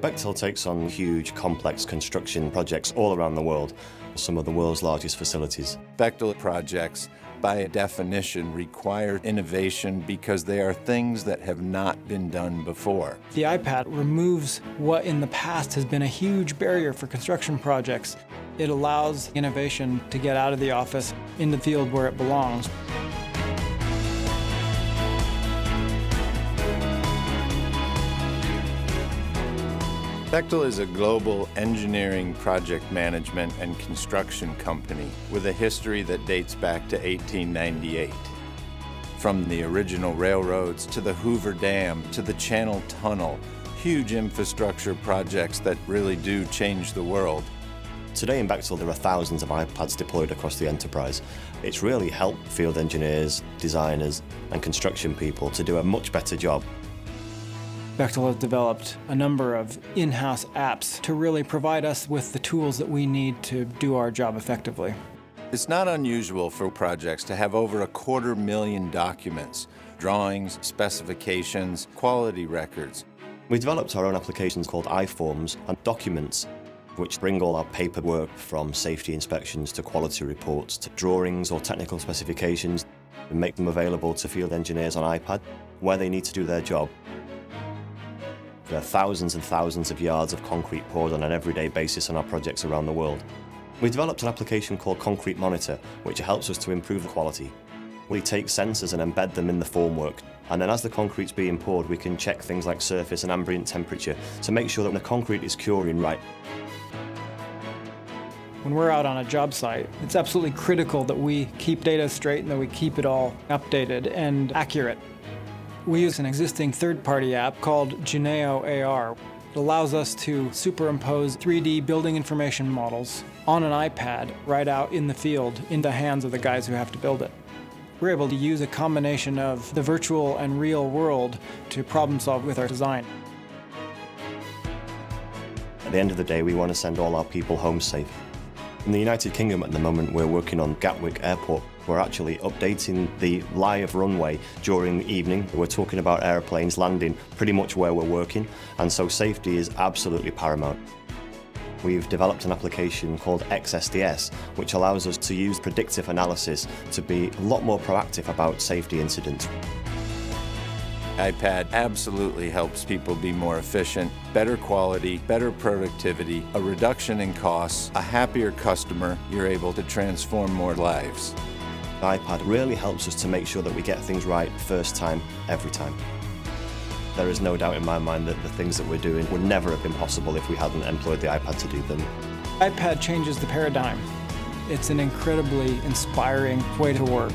Bechtel takes on huge, complex construction projects all around the world, some of the world's largest facilities. Bechtel projects, by definition, require innovation because they are things that have not been done before. The iPad removes what in the past has been a huge barrier for construction projects. It allows innovation to get out of the office in the field where it belongs. Bechtel is a global engineering, project management, and construction company with a history that dates back to 1898. From the original railroads to the Hoover Dam to the Channel Tunnel, huge infrastructure projects that really do change the world. Today in Bechtel there are thousands of iPads deployed across the enterprise. It's really helped field engineers, designers and construction people to do a much better job Bechtel has developed a number of in-house apps to really provide us with the tools that we need to do our job effectively. It's not unusual for projects to have over a quarter million documents, drawings, specifications, quality records. We developed our own applications called iForms and documents which bring all our paperwork from safety inspections to quality reports to drawings or technical specifications and make them available to field engineers on iPad where they need to do their job. There are thousands and thousands of yards of concrete poured on an everyday basis on our projects around the world. We've developed an application called Concrete Monitor, which helps us to improve the quality. We take sensors and embed them in the formwork, and then as the concrete's being poured, we can check things like surface and ambient temperature to make sure that the concrete is curing right. When we're out on a job site, it's absolutely critical that we keep data straight and that we keep it all updated and accurate. We use an existing third-party app called Juneo AR. It allows us to superimpose 3D building information models on an iPad right out in the field in the hands of the guys who have to build it. We're able to use a combination of the virtual and real world to problem solve with our design. At the end of the day, we want to send all our people home safe. In the United Kingdom at the moment, we're working on Gatwick Airport. We're actually updating the live runway during the evening. We're talking about airplanes landing pretty much where we're working, and so safety is absolutely paramount. We've developed an application called XSDS, which allows us to use predictive analysis to be a lot more proactive about safety incidents iPad absolutely helps people be more efficient, better quality, better productivity, a reduction in costs, a happier customer, you're able to transform more lives. IPad really helps us to make sure that we get things right first time, every time. There is no doubt in my mind that the things that we're doing would never have been possible if we hadn't employed the iPad to do them. iPad changes the paradigm. It's an incredibly inspiring way to work.